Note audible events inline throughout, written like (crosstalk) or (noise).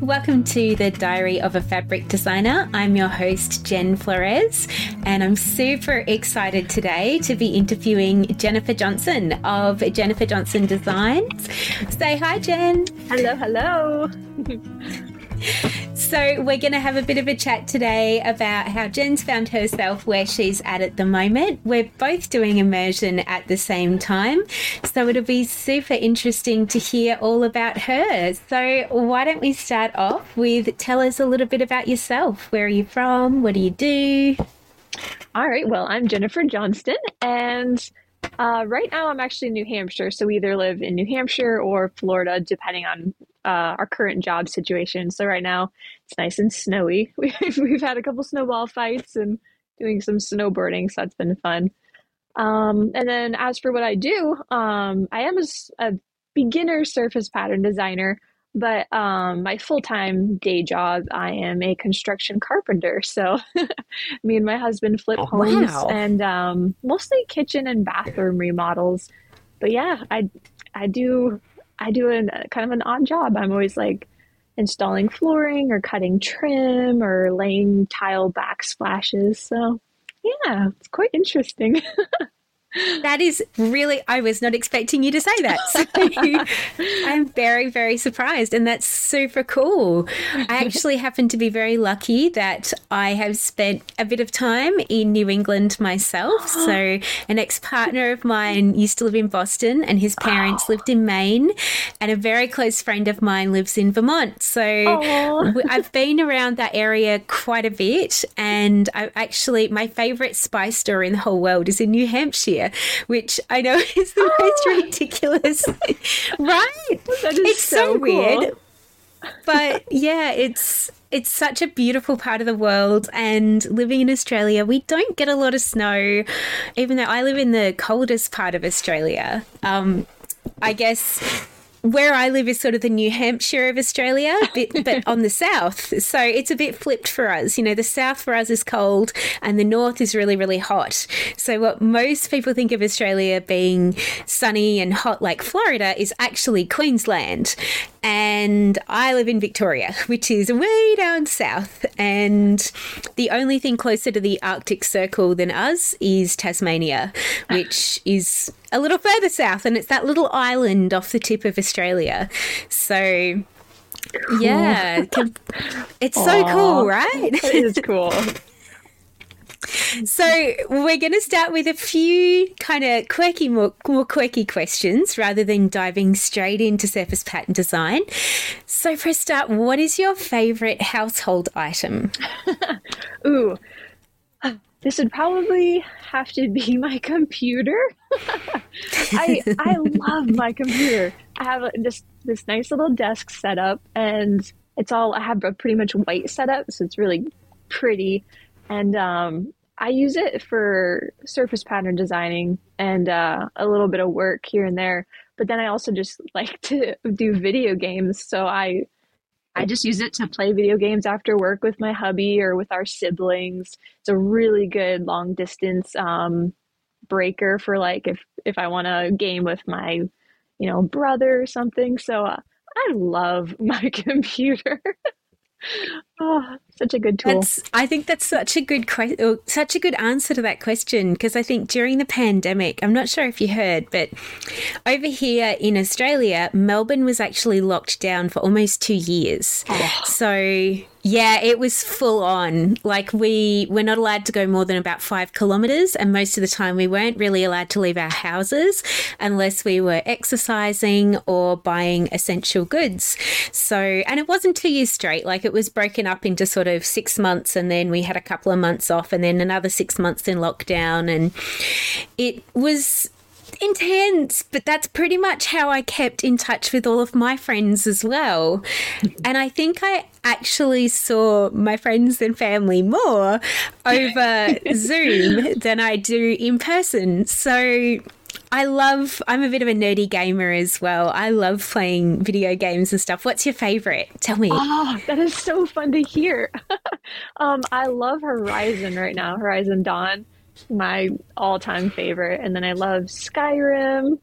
Welcome to the Diary of a Fabric Designer. I'm your host, Jen Florez, and I'm super excited today to be interviewing Jennifer Johnston of Jennifer Johnston Designs. Say hi, Jen. Hello, hello. (laughs) So, we're going to have a bit of a chat today about how Jen's found herself where she's at at the moment. We're both doing immersion at the same time, so it'll be super interesting to hear all about her. So, why don't we start off with tell us a little bit about yourself? Where are you from? What do you do? All right, well, I'm Jennifer Johnston, and uh, right now I'm actually in New Hampshire. So, we either live in New Hampshire or Florida, depending on uh, our current job situation. So right now it's nice and snowy. (laughs) We've, we've had a couple snowball fights and doing some snowboarding, so that's been fun. Um, and then as for what I do, um, I am a, a, beginner surface pattern designer, but um, my full time day job, I am a construction carpenter. (laughs) So me and my husband flip oh, homes wow. and um, mostly kitchen and bathroom remodels. But yeah, I I do I do a kind of an odd job. I'm always like installing flooring or cutting trim or laying tile backsplashes. So yeah, it's quite interesting. (laughs) That is really, I was not expecting you to say that. So (laughs) I'm very, very surprised. And that's super cool. I actually happen to be very lucky that I have spent a bit of time in New England myself. (gasps) So an ex partner of mine used to live in Boston and his parents oh. lived in Maine. And a very close friend of mine lives in Vermont. So oh. I've been around that area quite a bit. And I actually, my favorite spice store in the whole world is in New Hampshire which I know (laughs) is the most ridiculous. right? (laughs) it's so, so cool. weird. (laughs) But yeah, it's it's such a beautiful part of the world and living in Australia, we don't get a lot of snow even though I live in the coldest part of Australia. Um, I guess where I live is sort of the New Hampshire of Australia, but, (laughs) but on the south. So it's a bit flipped for us. You know, the south for us is cold and the north is really, really hot. So what most people think of Australia being sunny and hot like Florida is actually Queensland. And I live in Victoria, (laughs) which is way down south. And the only thing closer to the Arctic Circle than us is Tasmania, ah. which is a little further south, and it's that little island off the tip of Australia. So, cool. yeah, (laughs) it's Aww. so cool, right? It is cool. (laughs) So we're going to start with a few kind of quirky, more, more quirky questions rather than diving straight into surface pattern design. So for a start, what is your favorite household item? (laughs) Ooh, uh, this would probably have to be (laughs) my computer. (laughs) I I love my computer. I have just this nice little desk setup, and it's all I have a pretty much white setup, so it's really pretty. And um, I use it for surface pattern designing and uh, a little bit of work here and there. But then I also just (laughs) like to do video games, so I I just use it to play video games after work with my hubby or with our siblings. It's a really good long distance um, breaker for like if if I want to game with my you know brother or something. So uh, I love (laughs) my computer. Oh, such a good tool. That's, I think that's such a good que- oh, such a good answer to that question because I think during the pandemic, I'm not sure if you heard, but over here in Australia, Melbourne was actually locked down for almost two years. Oh. So yeah, it was full on. Like we we're not allowed to go more than about five kilometers, and most of the time we weren't really allowed to leave our houses unless we were exercising or buying essential goods. So, and it wasn't two years straight. Like it was broken up into sort of six months, and then we had a couple of months off, and then another six months in lockdown, and it was intense, but that's pretty much how I kept in touch with all of my friends as well. (laughs) And I think I actually saw my friends and family more over (laughs) Zoom than I do in person. So I love, I'm a bit of a nerdy gamer as well. I love playing video games and stuff. What's your favorite? Tell me. Oh, that is so fun to hear. (laughs) um, I love Horizon right now, Horizon Dawn my all-time favorite. And then I love Skyrim,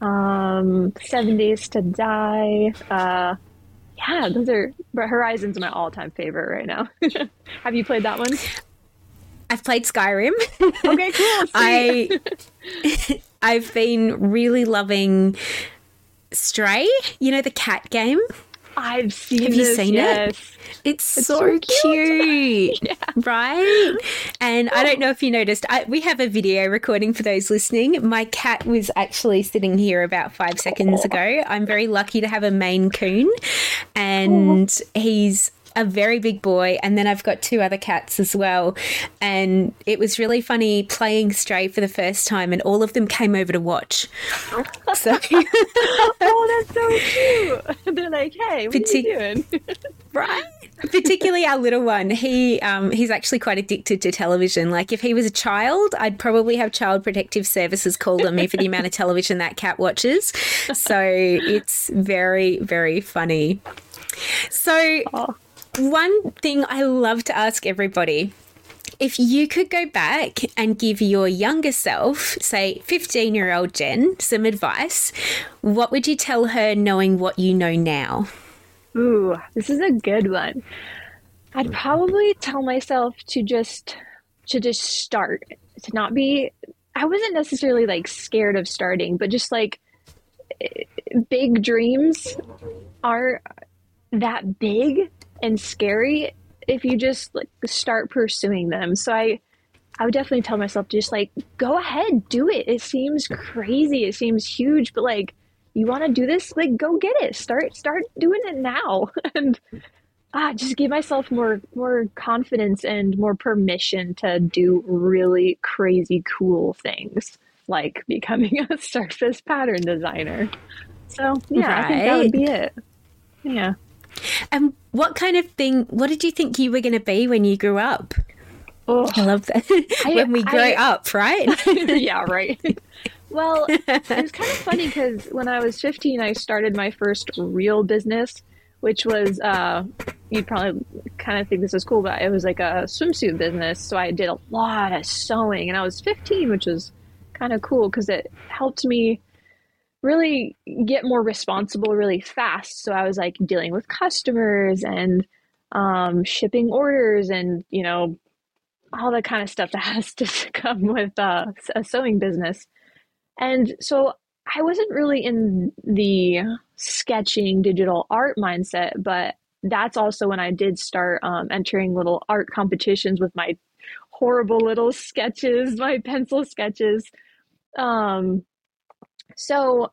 um, Seven Days to Die. Uh, yeah, those are. But Horizon's my all-time favorite right now. (laughs) Have you played that one? I've played Skyrim. Okay, cool. (laughs) I (laughs) I've been really loving Stray. You know the cat game. I've seen. Have you this, seen it? It's, It's so, so cute, (laughs) Yeah. right? And I don't oh. know if you noticed, I, we have a video recording for those listening. My cat was actually sitting here about five seconds ago. I'm very lucky to have a Maine Coon, and he's a very big boy. And then I've got two other cats as well. And it was really funny playing Stray for the first time, and all of them came over to watch. (laughs) So. Oh, that's so cute. (laughs) They're like, hey, what Partic- are you doing? (laughs) right particularly our little one he um he's actually quite addicted to television like if he was a child i'd probably have child protective services called on me for the amount of television that cat watches so it's very very funny so Oh. One thing i love to ask everybody if you could go back and give your younger self, say 15 year old Jen, some advice, what would you tell her knowing what you know now? Ooh, this is a good one. I'd probably tell myself to just to just start, to not be I wasn't necessarily like scared of starting, but just like eh, big dreams are that big and scary if you just like start pursuing them. So I I would definitely tell myself to just like go ahead, do it. It seems crazy, it seems huge, but like you want to do this, like go get it. Start start doing it now, (laughs) and ah, just give myself more more confidence and more permission to do really crazy cool things, like becoming a (laughs) surface pattern designer. So yeah, I think that would be it. Yeah. And what kind of thing, what did you think you were going to be when you grew up? Oh, I love that. (laughs) I- when we grow I- up, right? (laughs) yeah, right. (laughs) Well, it was kind of funny because when I was 15, I started my first real business, which was, uh, you'd probably kind of think this is cool, but it was like a swimsuit business. So I did a lot of sewing and I was 15, which was kind of cool because it helped me really get more responsible really fast. So I was like dealing with customers and um, shipping orders and, you know, all the kind of stuff that (laughs) has to (laughs) come with uh, a sewing business. And so I wasn't really in the sketching digital art mindset, but that's also when I did start um, entering little art competitions with my horrible little sketches, my pencil sketches. Um, so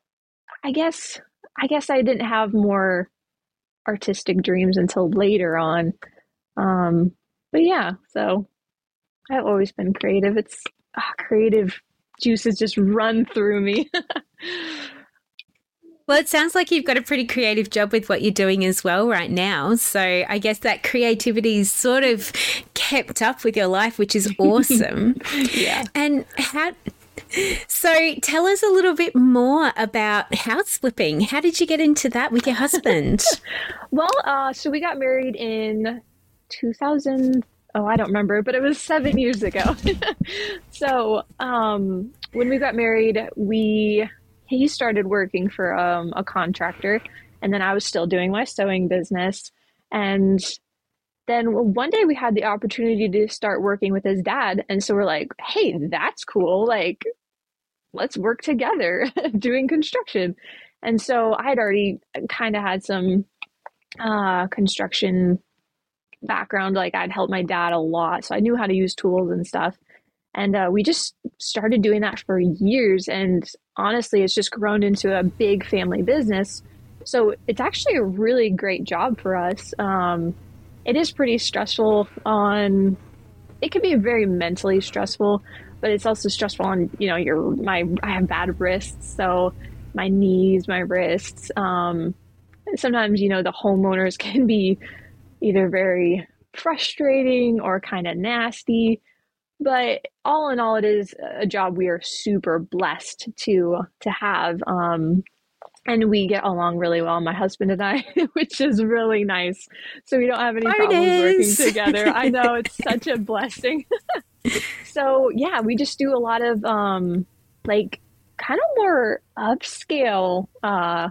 I guess I guess I didn't have more artistic dreams until later on. Um, but yeah, so I've always been creative. It's ah, creative juices just run through me. (laughs) well, it sounds like you've got a pretty creative job with what you're doing as well right now. So I guess that creativity is sort of kept up with your life, which is (laughs) awesome. yeah. and how. So tell us a little bit more about house flipping. How did you get into that with your husband? (laughs) Well, uh, so we got married in 2000. Oh, I don't remember, but it was seven years ago. (laughs) so um, when we got married, we he started working for um, a contractor, and then I was still doing my sewing business. And then one day we had the opportunity to start working with his dad, and so we're like, "Hey, that's cool! Like, let's work together (laughs) doing construction." And so I had already kind of had some uh, construction background. Like I'd helped my dad a lot, so I knew how to use tools and stuff. And uh, we just started doing that for years. And honestly, it's just grown into a big family business. So it's actually a really great job for us. Um, it is pretty stressful on. It can be very mentally stressful, but it's also stressful on you know your my I have bad wrists, so my knees, my wrists. Um, sometimes you know the homeowners (laughs) can be either very frustrating or kind of nasty but all in all it is a job we are super blessed to to have um and we get along really well my husband and i (laughs) which is really nice. So we don't have any problems working (laughs) together. I know it's such a blessing. (laughs) So yeah we just do a lot of um like kind of more upscale uh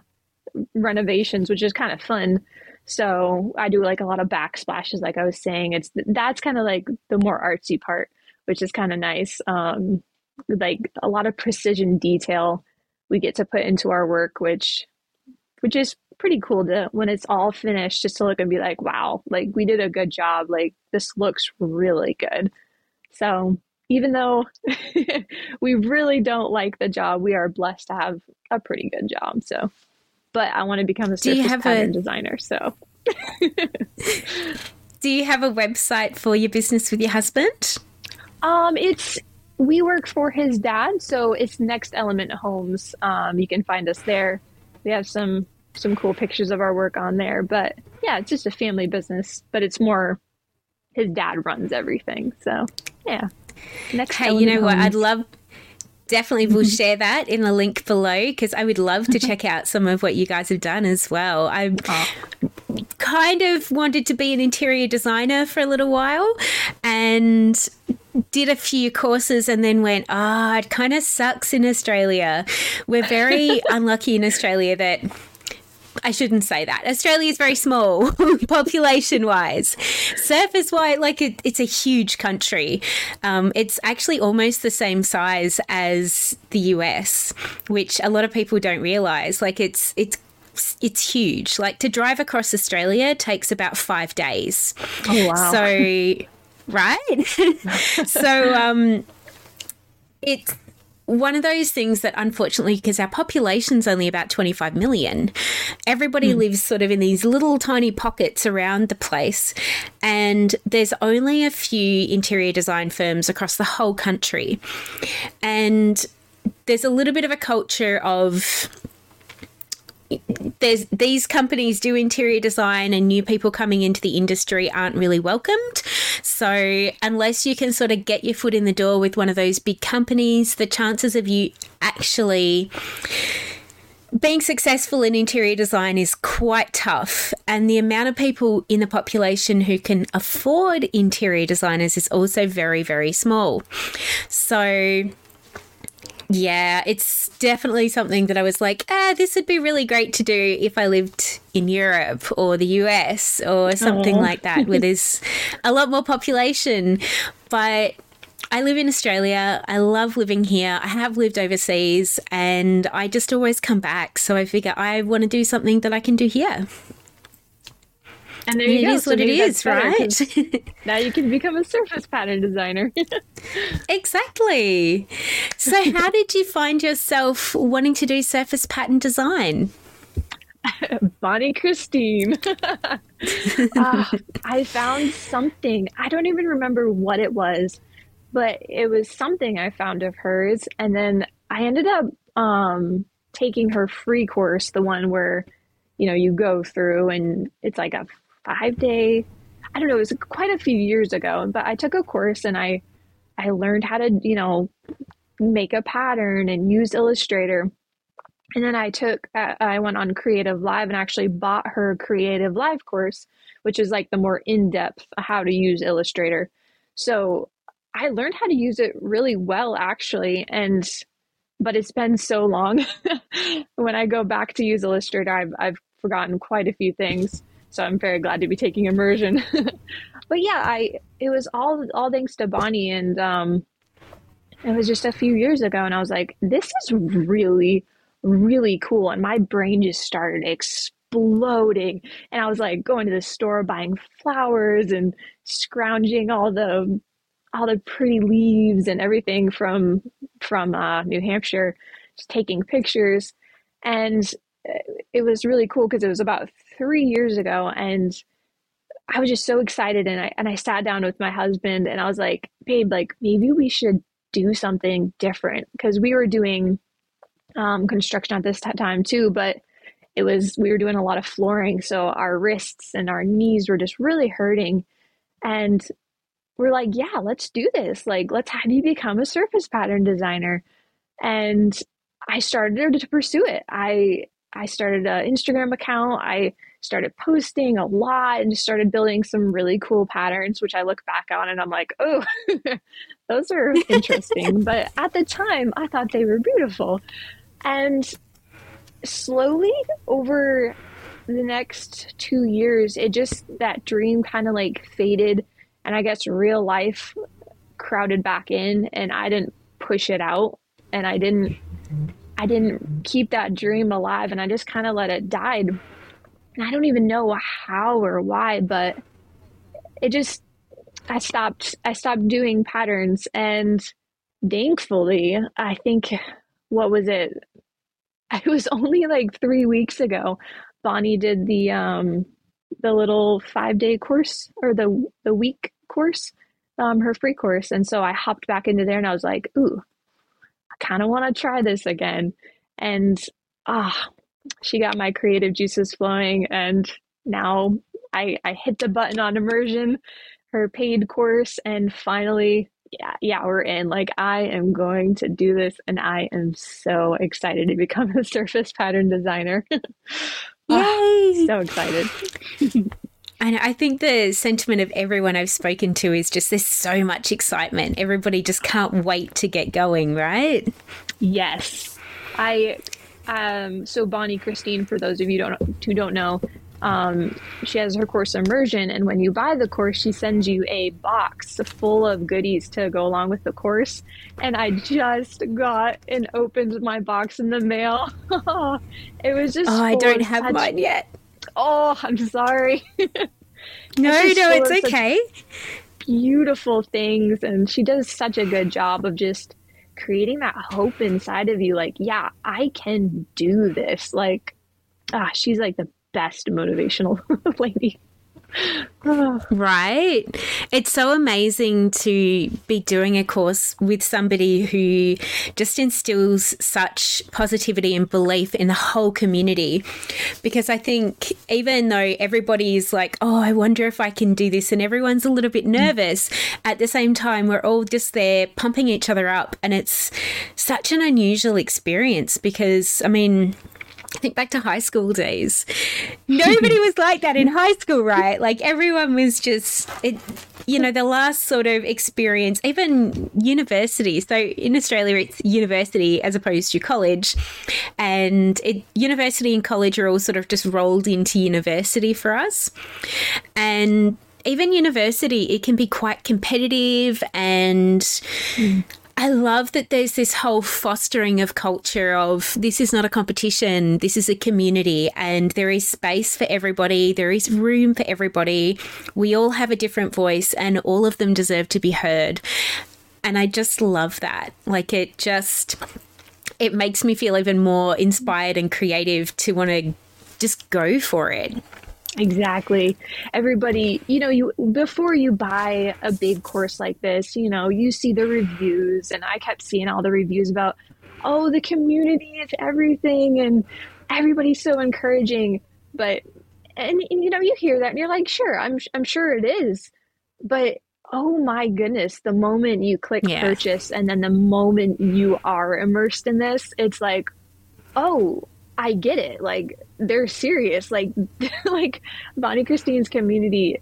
renovations which is kind of fun. So I do like a lot of backsplashes, like I was saying. It's that's kind of like the more artsy part, which is kind of nice. Um, like a lot of precision detail we get to put into our work, which which is pretty cool to when it's all finished just to look and be like, wow, like we did a good job. Like this looks really good. So even though (laughs) we really don't like the job, we are blessed to have a pretty good job. So, but I want to become a surface pattern a, designer. So, (laughs) do you have a website for your business with your husband? Um, it's we work for his dad, so it's Next Element Homes. Um, you can find us there. We have some some cool pictures of our work on there, but yeah, it's just a family business. But it's more his dad runs everything. So yeah. Next hey, you know what? I'd love definitely we'll (laughs) share that in the link below because I would love to check out some of what you guys have done as well. I oh. kind of wanted to be an interior designer for a little while and did a few courses and then went, ah, oh, it kind of sucks in Australia. We're very (laughs) unlucky in Australia that I shouldn't say that. Australia is very small (laughs) population wise. Surface wise, like it, it's a huge country. Um, it's actually almost the same size as the US, which a lot of people don't realize. Like it's it's it's huge. Like to drive across Australia takes about five days. Oh wow! So right, (laughs) so um, it's one of those things that unfortunately because our population's only about 25 million everybody mm. lives sort of in these little tiny pockets around the place and there's only a few interior design firms across the whole country and there's a little bit of a culture of there's these companies do interior design and new people coming into the industry aren't really welcomed. So unless you can sort of get your foot in the door with one of those big companies, the chances of you actually being successful in interior design is quite tough, and the amount of people in the population who can afford interior designers is also very, very small. So, yeah, it's definitely something that I was like, ah, this would be really great to do if I lived in Europe or the US or something Aww. like that, where there's a lot more population. But I live in Australia. I love living here. I have lived overseas and I just always come back. So I figure I want to do something that I can do here. And there you it go. Is so what it is, right? (laughs) now you can become a surface pattern designer. (laughs) exactly. So, how did you find yourself wanting to do surface pattern design? (laughs) Bonnie Christine. uh, I found something. I don't even remember what it was, but it was something I found of hers. And then I ended up um, taking her free course, the one where, you know, you go through and it's like a five day i don't know it was quite a few years ago but i took a course and i i learned how to you know make a pattern and use illustrator. And then i took uh, i went on creative live and actually bought her creative live course which is like the more in-depth how to use illustrator. So i learned how to use it really well actually and but it's been so long. (laughs) When i go back to use illustrator i've, I've forgotten quite a few things so I'm very glad to be taking immersion. (laughs) but yeah, I it was all all thanks to Bonnie, and um, it was just a few years ago, and I was like, this is really really cool, and my brain just started exploding, and I was like going to the store buying flowers and scrounging all the all the pretty leaves and everything from from uh, New Hampshire, just taking pictures, and it was really cool because it was about three years ago and I was just so excited and I and I sat down with my husband and I was like, babe, like maybe we should do something different because we were doing um, construction at this time too, but it was we were doing a lot of flooring, so our wrists and our knees were just really hurting, and we're like, yeah, let's do this. Like, let's have you become a surface pattern designer, and I started to pursue it. I I started an Instagram account. I started posting a lot and started building some really cool patterns, which I look back on and I'm like, oh, (laughs) those are (laughs) interesting. but at the time, I thought they were beautiful. And slowly over the next two years, it just that dream kind of like faded, and I guess real life crowded back in, and I didn't push it out, and I didn't, I didn't keep that dream alive, and I just kind of let it die. And I don't even know how or why, but it just I stopped I stopped doing patterns and thankfully I think what was it (laughs) it was only like three weeks ago. Bonnie did the um the little five day course or the the week course, um, her free course. And so I hopped back into there and I was like, ooh, I kind of want to try this again. And ah, she got my creative juices flowing and now I, I hit the button on immersion, her paid course, and finally yeah, yeah, we're in. Like, I am going to do this, and I am so excited to become (laughs) a surface pattern designer. (laughs) Ah, Yay! so excited. (laughs) And I think the sentiment of everyone I've spoken to is just there's so much excitement. Everybody just can't wait to get going, right? Yes. I um so Bonnie Christine for those of you don't who don't know, um, she has her course immersion and when you buy the course she sends you a box full of goodies to go along with the course and i just got and opened my box in the mail (laughs) it was just oh i don't have such... mine yet oh i'm sorry. (laughs) No no it's okay. beautiful things and she does such a good job of just creating that hope inside of you like yeah i can do this. Like ah she's like the best motivational (laughs) lady. Right. It's so amazing to be doing a course with somebody who just instills such positivity and belief in the whole community. Because I think even though everybody is like, oh, I wonder if I can do this, and everyone's a little bit mm. nervous, at the same time, we're all just there pumping each other up. And it's such an unusual experience because, I mean, think back to high school days. Nobody was like that in high school, right? Like everyone was just it you know, the last sort of experience, even university. So in Australia it's university as opposed to college. And it, university and college are all sort of just rolled into university for us. And even university, it can be quite competitive and mm. I love that there's this whole fostering of culture of this is not a competition, this is a community, and there is space for everybody, there is room for everybody. We all have a different voice, and all of them deserve to be heard. And I just love that. Like, it just. It makes me feel even more inspired and creative to want to just go for it. Exactly. Everybody, you know, you before you buy a big course like this, you know, you see the reviews and I kept seeing all the reviews about oh, the community is everything and everybody's so encouraging, but and, and you know, you hear that and you're like, sure, I'm I'm sure it is. But oh my goodness, the moment you click yeah. purchase and then the moment you are immersed in this, it's like, oh, I get it. Like they're serious. Like (laughs) like Bonnie Christine's community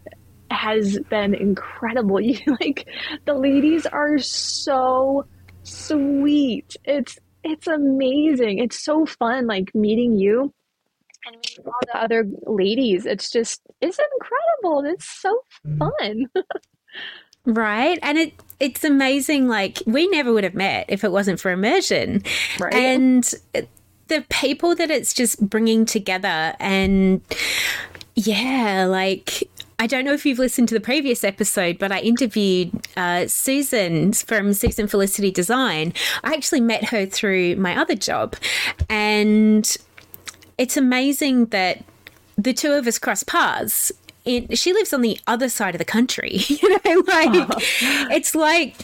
has been incredible. (laughs) You like the ladies are so sweet. It's it's amazing. It's so fun like meeting you and meeting all the other ladies. It's just it's incredible. It's so fun. (laughs) Right. And it it's amazing like we never would have met if it wasn't for immersion. Right. And the people that it's just bringing together and yeah, like I don't know if you've listened to the previous episode, but I interviewed uh, Susan from Susan Felicity Design. I actually met her through my other job, and it's amazing that the two of us cross paths. In, she lives on the other side of the country, (laughs) you know, like oh. it's like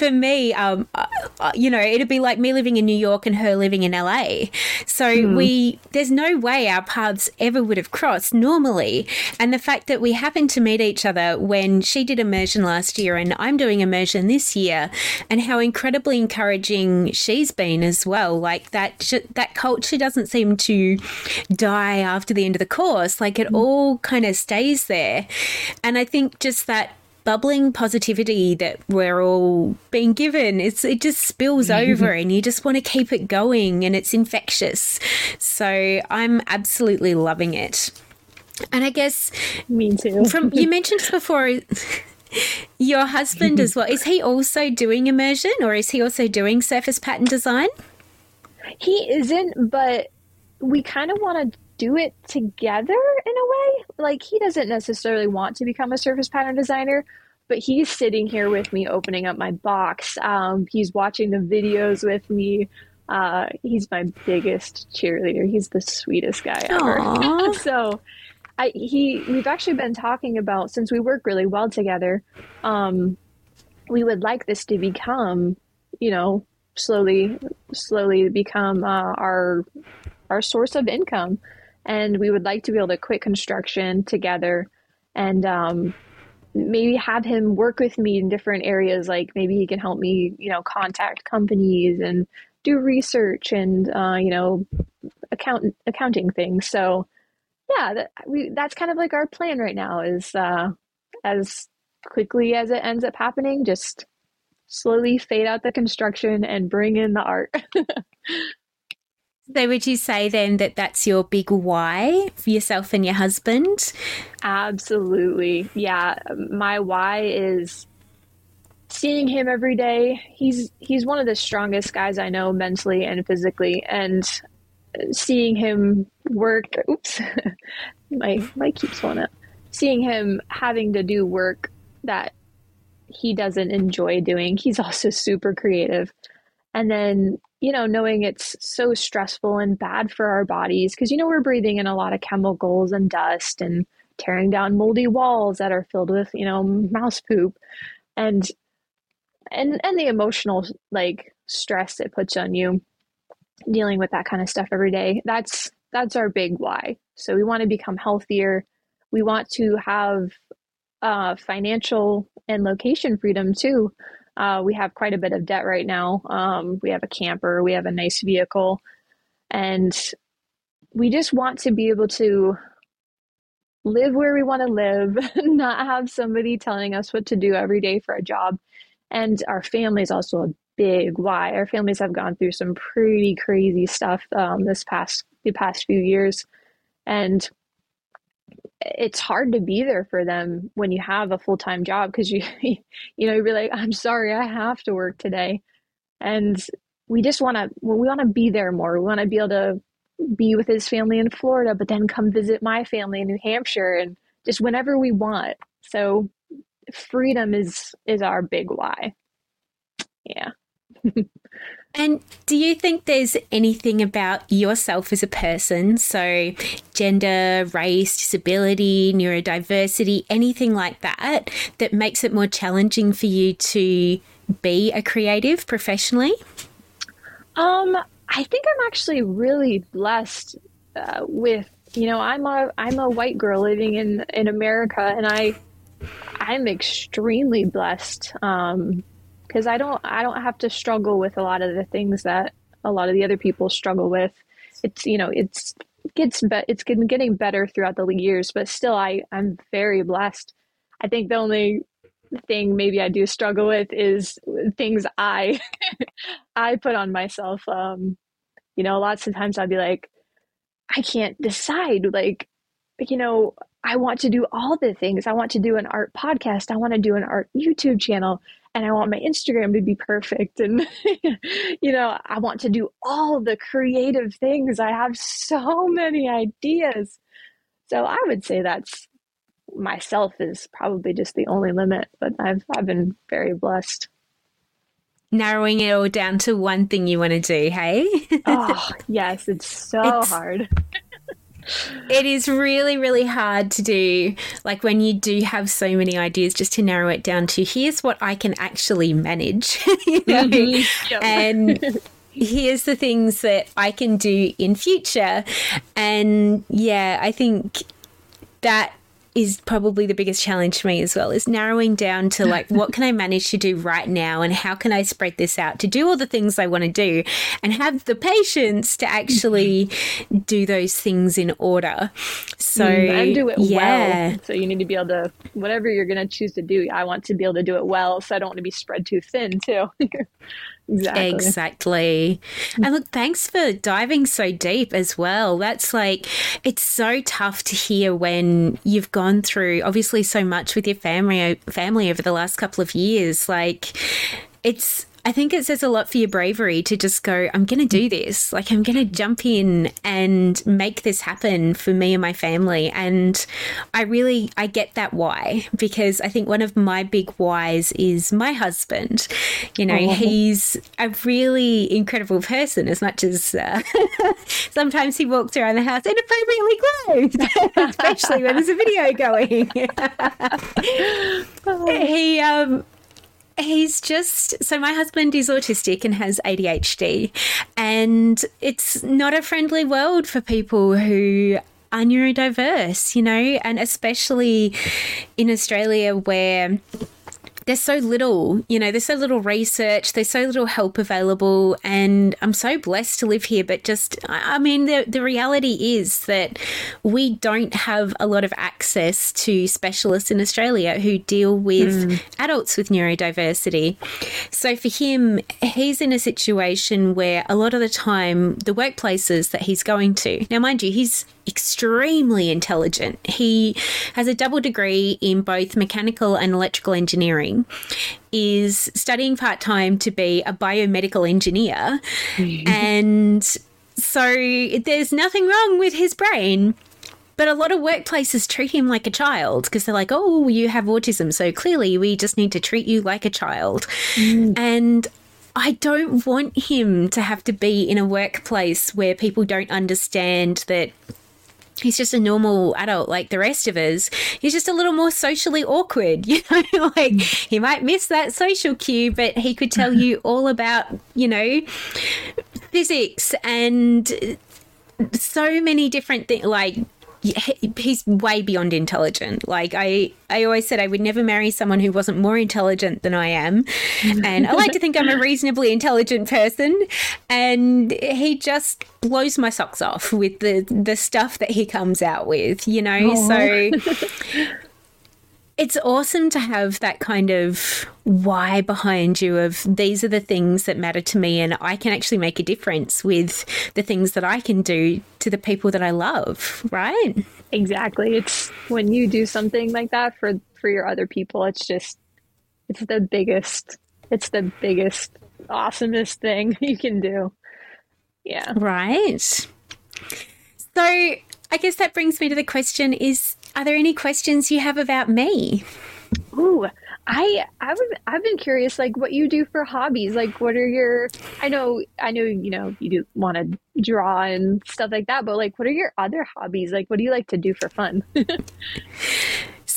for me, um, uh, uh, you know, it'd be like me living in New York and her living in LA. So mm. we, there's no way our paths ever would have crossed normally. And the fact that we happened to meet each other when she did immersion last year and I'm doing immersion this year, and how incredibly encouraging she's been as well. Like that, that culture doesn't seem to die after the end of the course. Like it mm. all kind of stays there. And I think just that bubbling positivity that we're all being given. It's it just spills (laughs) over and you just want to keep it going and it's infectious. So I'm absolutely loving it. And I guess me too. From you (laughs) mentioned before your husband as well. Is he also doing immersion or is he also doing surface pattern design? He isn't, but we kind of want to do it together in a way. Like he doesn't necessarily want to become a surface pattern designer, but he's sitting here with me opening up my box. Um, he's watching the videos with me. Uh, he's my biggest cheerleader. He's the sweetest guy ever. (laughs) so I, he we've actually been talking about since we work really well together. Um, we would like this to become, you know, slowly, slowly become uh, our our source of income and we would like to be able to quit construction together and um, maybe have him work with me in different areas like maybe he can help me you know contact companies and do research and uh, you know account accounting things. So yeah that, we, that's kind of like our plan right now is uh, as quickly as it ends up happening just slowly fade out the construction and bring in the art (laughs) So, would you say then that that's your big why for yourself and your husband? Absolutely. Yeah. My why is seeing him every day. He's he's one of the strongest guys I know mentally and physically and seeing him work oops (laughs) my my keeps on it. Seeing him having to do work that he doesn't enjoy doing. He's also super creative. And then you know, knowing it's so stressful and bad for our bodies because, you know, we're breathing in a lot of chemicals and dust and tearing down moldy walls that are filled with, you know, mouse poop and, and, and the emotional like stress it puts on you dealing with that kind of stuff every day. That's, that's our big why. So we want to become healthier. We want to have uh, financial and location freedom too. Uh, we have quite a bit of debt right now. Um, we have a camper, we have a nice vehicle, and we just want to be able to live where we want to live, (laughs) not have somebody telling us what to do every day for a job. And our family is also a big why. Our families have gone through some pretty crazy stuff um, this past the past few years, and it's hard to be there for them when you have a full-time job because you (laughs) you know you're like i'm sorry i have to work today. And we just want to we want to be there more. We want to be able to be with his family in florida but then come visit my family in new hampshire and just whenever we want. So freedom is is our big why. Yeah (laughs) And do you think there's anything about yourself as a person, so gender, race, disability, neurodiversity, anything like that, that makes it more challenging for you to be a creative professionally? Um, I think I'm actually really blessed uh, with you know I'm a I'm a white girl living in in America, and I I'm extremely blessed. Um, because I don't I don't have to struggle with a lot of the things that a lot of the other people struggle with. It's you know it's gets be- it's been getting better throughout the years, but still I I'm very blessed. I think the only thing maybe I do struggle with is things I (laughs) I put on myself. Um, you know, lots of times I'll be like, I can't decide. Like, you know, I want to do all the things. I want to do an art podcast. I want to do an art YouTube channel and I want my Instagram to be perfect. And, (laughs) you know, I want to do all the creative things. I have so many ideas. So I would say that's myself is probably just the only limit, but I've, I've been very blessed. Narrowing it all down to one thing you want to do, hey? (laughs) oh, yes, it's so it's, hard it is really, really hard to do. Like when you do have so many ideas, just to narrow it down to here's what I can actually manage, (laughs) you know? Mm-hmm. Yep. and (laughs) here's the things that I can do in future. And yeah, I think that is probably the biggest challenge for me as well is narrowing down to like what can I manage to do right now and how can I spread this out to do all the things I want to do and have the patience to actually do those things in order. So mm, and do it yeah. well. So you need to be able to whatever you're going to choose to do. I want to be able to do it well, so I don't want to be spread too thin too. (laughs) Exactly. Exactly. And look, thanks for diving so deep as well. That's like, it's so tough to hear when you've gone through obviously so much with your family family over the last couple of years. Like, it's I think it says a lot for your bravery to just go, I'm going to do this. Like, I'm going to jump in and make this happen for me and my family. And I really, I get that why, because I think one of my big whys is my husband. You know, oh. he's a really incredible person, as much as uh, (laughs) sometimes he walks around the house inappropriately clothed, (laughs) especially when there's a video going. (laughs) he, um, he's just so my husband is autistic and has ADHD and it's not a friendly world for people who are neurodiverse, you know, and especially in Australia where there's so little, you know, there's so little research, there's so little help available. And I'm so blessed to live here. But just, I mean, the, the reality is that we don't have a lot of access to specialists in Australia who deal with mm. adults with neurodiversity. So for him, he's in a situation where a lot of the time, the workplaces that he's going to, now, mind you, he's extremely intelligent. He has a double degree in both mechanical and electrical engineering, is studying part time to be a biomedical engineer, and so there's nothing wrong with his brain. But a lot of workplaces treat him like a child because they're like, oh, you have autism. So clearly we just need to treat you like a child. Mm. And I don't want him to have to be in a workplace where people don't understand that he's just a normal adult like the rest of us. He's just a little more socially awkward, (laughs) you know, like he might miss that social cue, but he could tell you (laughs) all about, you know, physics and so many different things like he's way beyond intelligent. Like I, I always said I would never marry someone who wasn't more intelligent than I am, (laughs) and I like to think I'm a reasonably intelligent person. And he just blows my socks off with the the stuff that he comes out with, you know. Aww. So (laughs) it's awesome to have that kind of why behind you of these are the things that matter to me and I can actually make a difference with the things that I can do to the people that I love, right? Exactly. It's when you do something like that for for your other people, it's just it's the biggest it's the biggest awesomest thing (laughs) you can do. Yeah. Right. So I guess that brings me to the question is are there any questions you have about me? Ooh, I I've I've been curious, like what you do for hobbies. Like, what are your? I know I know you know you do want to draw and stuff like that, but like, what are your other hobbies? Like, what do you like to do for fun? (laughs)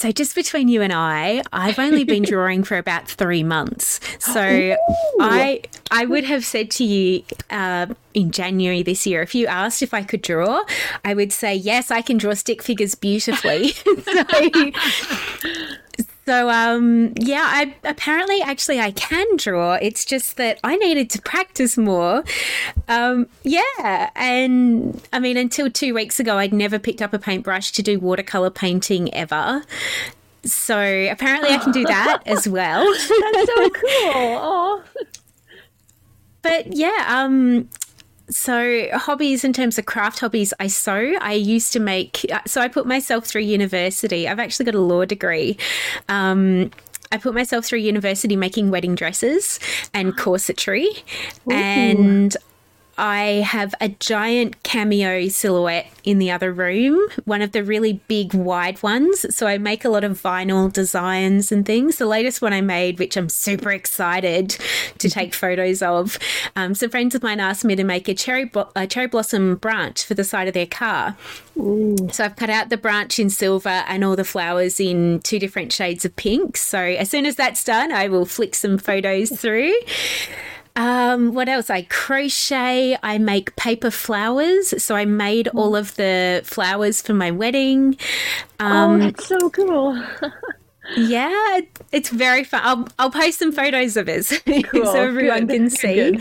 So, just between you and I, I've only been (laughs) drawing for about three months. So, I I would have said to you uh, in January this year, if you asked if I could draw, I would say yes, I can draw stick figures beautifully. (laughs) so, (laughs) so um yeah, I apparently actually I can draw. It's just that I needed to practice more. Um yeah, and I mean until 2 weeks ago I'd never picked up a paintbrush to do watercolor painting ever. So apparently I can do that (laughs) as well. That's so (laughs) cool. But yeah, um so hobbies in terms of craft hobbies i sew. I used to make so i put myself through university. I've actually got a law degree. Um, I put myself through university making wedding dresses and (gasps) corsetry, Ooh. and I have a giant cameo silhouette in the other room, one of the really big wide ones. So I make a lot of vinyl designs and things. The latest one I made, which I'm super excited to take photos of, um, some friends of mine asked me to make a cherry, a cherry blossom branch for the side of their car. Ooh. So I've cut out the branch in silver and all the flowers in two different shades of pink. So as soon as that's done, I will flick some photos through. Um, what else? I crochet. I make paper flowers. So I made all Mm. of the flowers for my wedding. oh, Um, that's so cool. (laughs) yeah, it- it's very fun. I'll, I'll post some photos of it (laughs) so Cool, everyone (laughs) good, can see.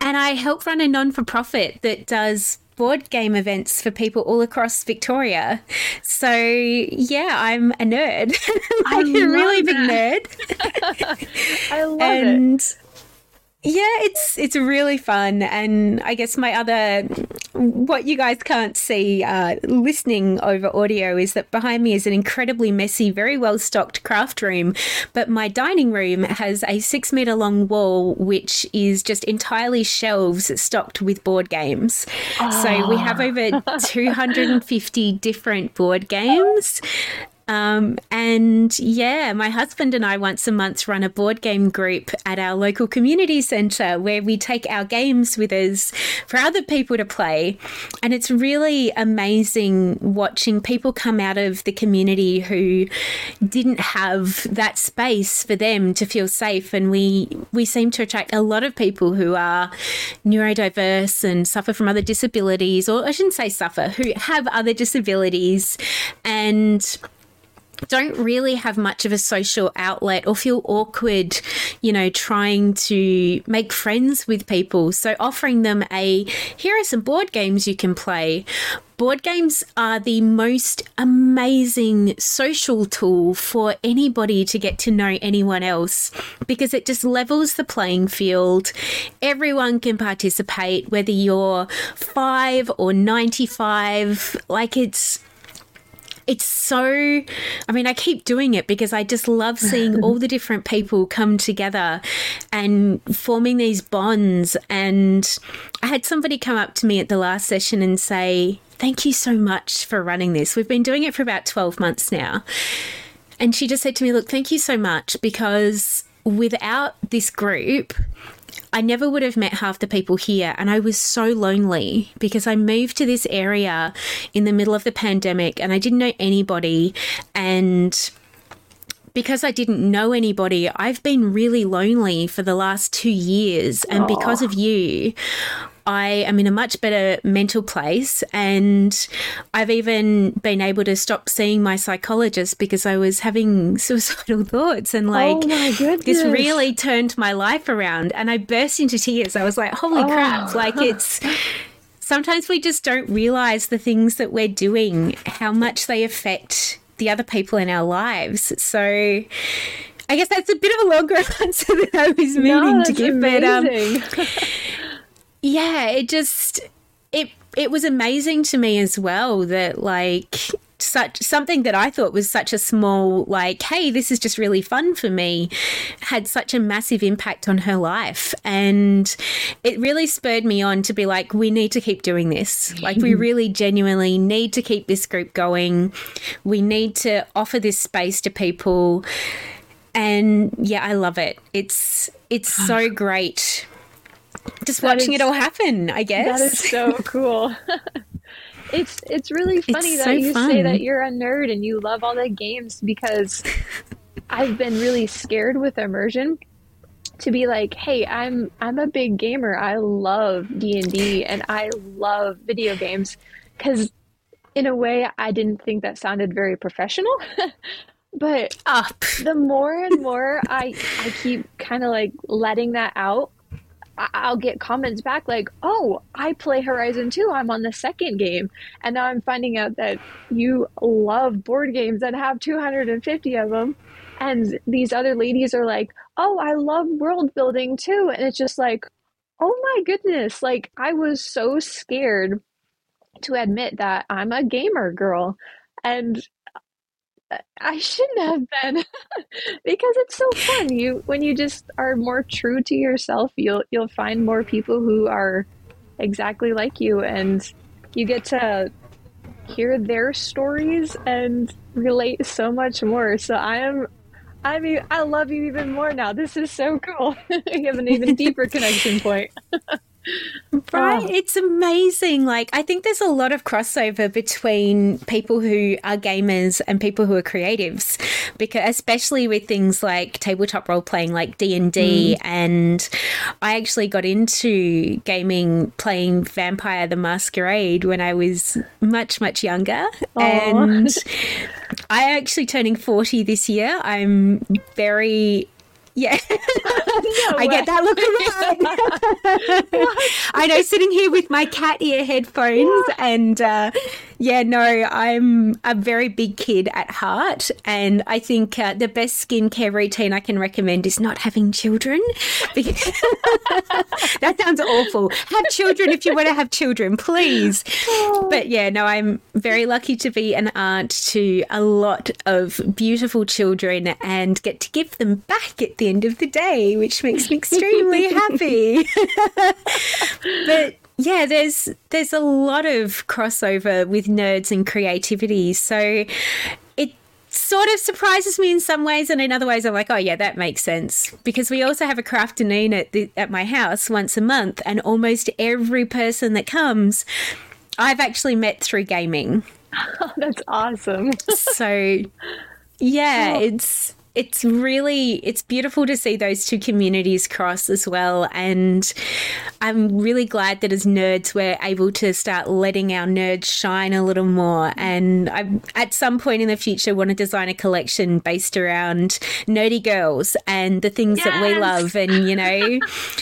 And I help run a non for profit that does board game events for people all across Victoria. So, yeah, I'm a nerd. Like a really love big nerd. I love it. And yeah, it's it's really fun. And I guess my other what you guys can't see uh, listening over audio is that behind me is an incredibly messy, very well stocked craft room. But my dining room has a six meter long wall, which is just entirely shelves stocked with board games. So we have over (laughs) 250 different board games. Um, and yeah, my husband and I once a month run a board game group at our local community centre where we take our games with us for other people to play. And it's really amazing watching people come out of the community who didn't have that space for them to feel safe. And we, we seem to attract a lot of people who are neurodiverse and suffer from other disabilities, or I shouldn't say suffer, who have other disabilities and don't really have much of a social outlet or feel awkward, you know, trying to make friends with people. So offering them a here are some board games you can play. Board games are the most amazing social tool for anybody to get to know anyone else because it just levels the playing field. Everyone can participate, whether you're five or 95. Like it's it's so i mean i keep doing it because i just love seeing all the different people come together and forming these bonds. And i had somebody come up to me at the last session and say thank you so much for running this. We've been doing it for about 12 months now. And she just said to me look thank you so much because without this group I never would have met half the people here, and I was so lonely because I moved to this area in the middle of the pandemic and I didn't know anybody. And because I didn't know anybody, I've been really lonely for the last two years. And because of you, I am in a much better mental place. And I've even been able to stop seeing my psychologist because I was having (laughs) suicidal thoughts. And like, oh this really turned my life around and I burst into tears. I was like, holy crap. Oh. Like it's (laughs) sometimes we just don't realize the things that we're doing, how much they affect the other people in our lives. So I guess that's a bit of a longer (laughs) answer than I was meaning no, to give. But um, amazing. Yeah, it just it it was amazing to me as well that like such something that I thought was such a small like hey this is just really fun for me had such a massive impact on her life. And it really spurred me on to be like we need to keep doing this. Like we mm. really genuinely need to keep this group going. We need to offer this space to people. And yeah I love it. It's it's so great just That watching is- it all happen I guess That is so (laughs) cool. it's it's really funny It's that so you say that you're a nerd and you love all the games because (laughs) I've been really scared with immersion to be like, "Hey, I'm I'm a big gamer. I love D&D and I love video games." Cuz in a way I didn't think that sounded very professional. (laughs) but up the more and more I I keep kind of like letting that out, I'll get comments back like, "Oh, I play Horizon 2. I'm on the second game." And now I'm finding out that you love board games and have 250 of them. And these other ladies are like, "Oh, I love world building too." And it's just like, "Oh my goodness, like I was so scared to admit that I'm a gamer girl." And I shouldn't have been (laughs) because it's so fun. You when you just are more true to yourself, you'll you'll find more people who are exactly like you and you get to hear their stories and relate so much more. So I am I mean I love you even more now. This is so cool. (laughs) you have an even deeper connection point. (laughs) Right? Oh. It's amazing. Like, I think there's a lot of crossover between people who are gamers and people who are creatives, because especially with things like tabletop role playing, like D and D, mm. and I actually got into gaming playing Vampire the Masquerade when I was much much younger, and I actually turning forty this year. I'm very yeah. (laughs) No I get that look. (laughs) (laughs) I know, sitting here with my cat ear headphones and uh, yeah, no, I'm a very big kid at heart. And I think uh, the best skincare routine I can recommend is not having children. (laughs) that sounds awful. Have children if you want to have children, please. Oh. But yeah, no, I'm very lucky to be an aunt to a lot of beautiful children and get to give them back at the end of the day, which makes me extremely (laughs) happy. (laughs) but yeah, there's there's a lot of crossover with nerds and creativity. So it sort of surprises me in some ways, and in other ways, I'm like, oh yeah, that makes sense. Because we also have a crafternoon at the, at my house once a month, and almost every person that comes, I've actually met through gaming. (laughs) That's awesome. so yeah, (laughs) oh. it's it's really it's beautiful to see those two communities cross as well. And i'm really glad that as nerds we're able to start letting our nerds shine a little more. And i at some point in the future want to design a collection based around nerdy girls and the things yes! that we love and you know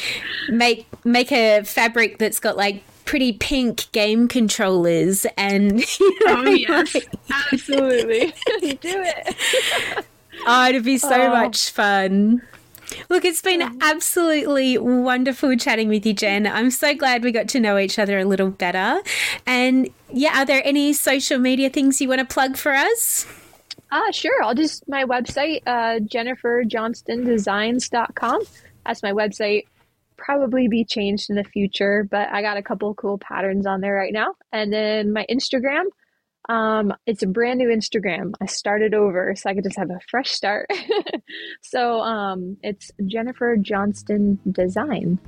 (laughs) make make a fabric that's got like pretty pink game controllers and (laughs) you know, oh yes. like, absolutely. (laughs) Do it Oh, it'd be so oh. much fun. Look, it's been absolutely wonderful chatting with you, Jen. I'm so glad we got to know each other a little better. And yeah, are there any social media things you want to plug for us? Uh, sure. I'll just, my website, uh, jenniferjohnstondesigns.com. That's my website. Probably be changed in the future, but I got a couple cool patterns on there right now. And then my Instagram, um, it's a brand new Instagram. I started over so I could just have a fresh start. (laughs) so um, it's Jennifer Johnston Design.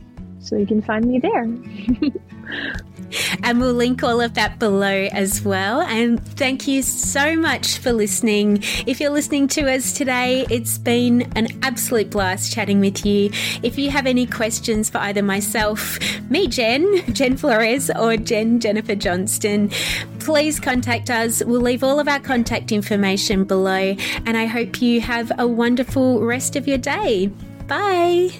So you can find me there. and we'll link all of that below as well. And thank you so much for listening. If you're listening to us today, it's been an absolute blast chatting with you. If you have any questions for either myself, me, Jen, Jen Florez, or Jen Jennifer Johnston, please contact us. We'll leave all of our contact information below. And I hope you have a wonderful rest of your day. Bye.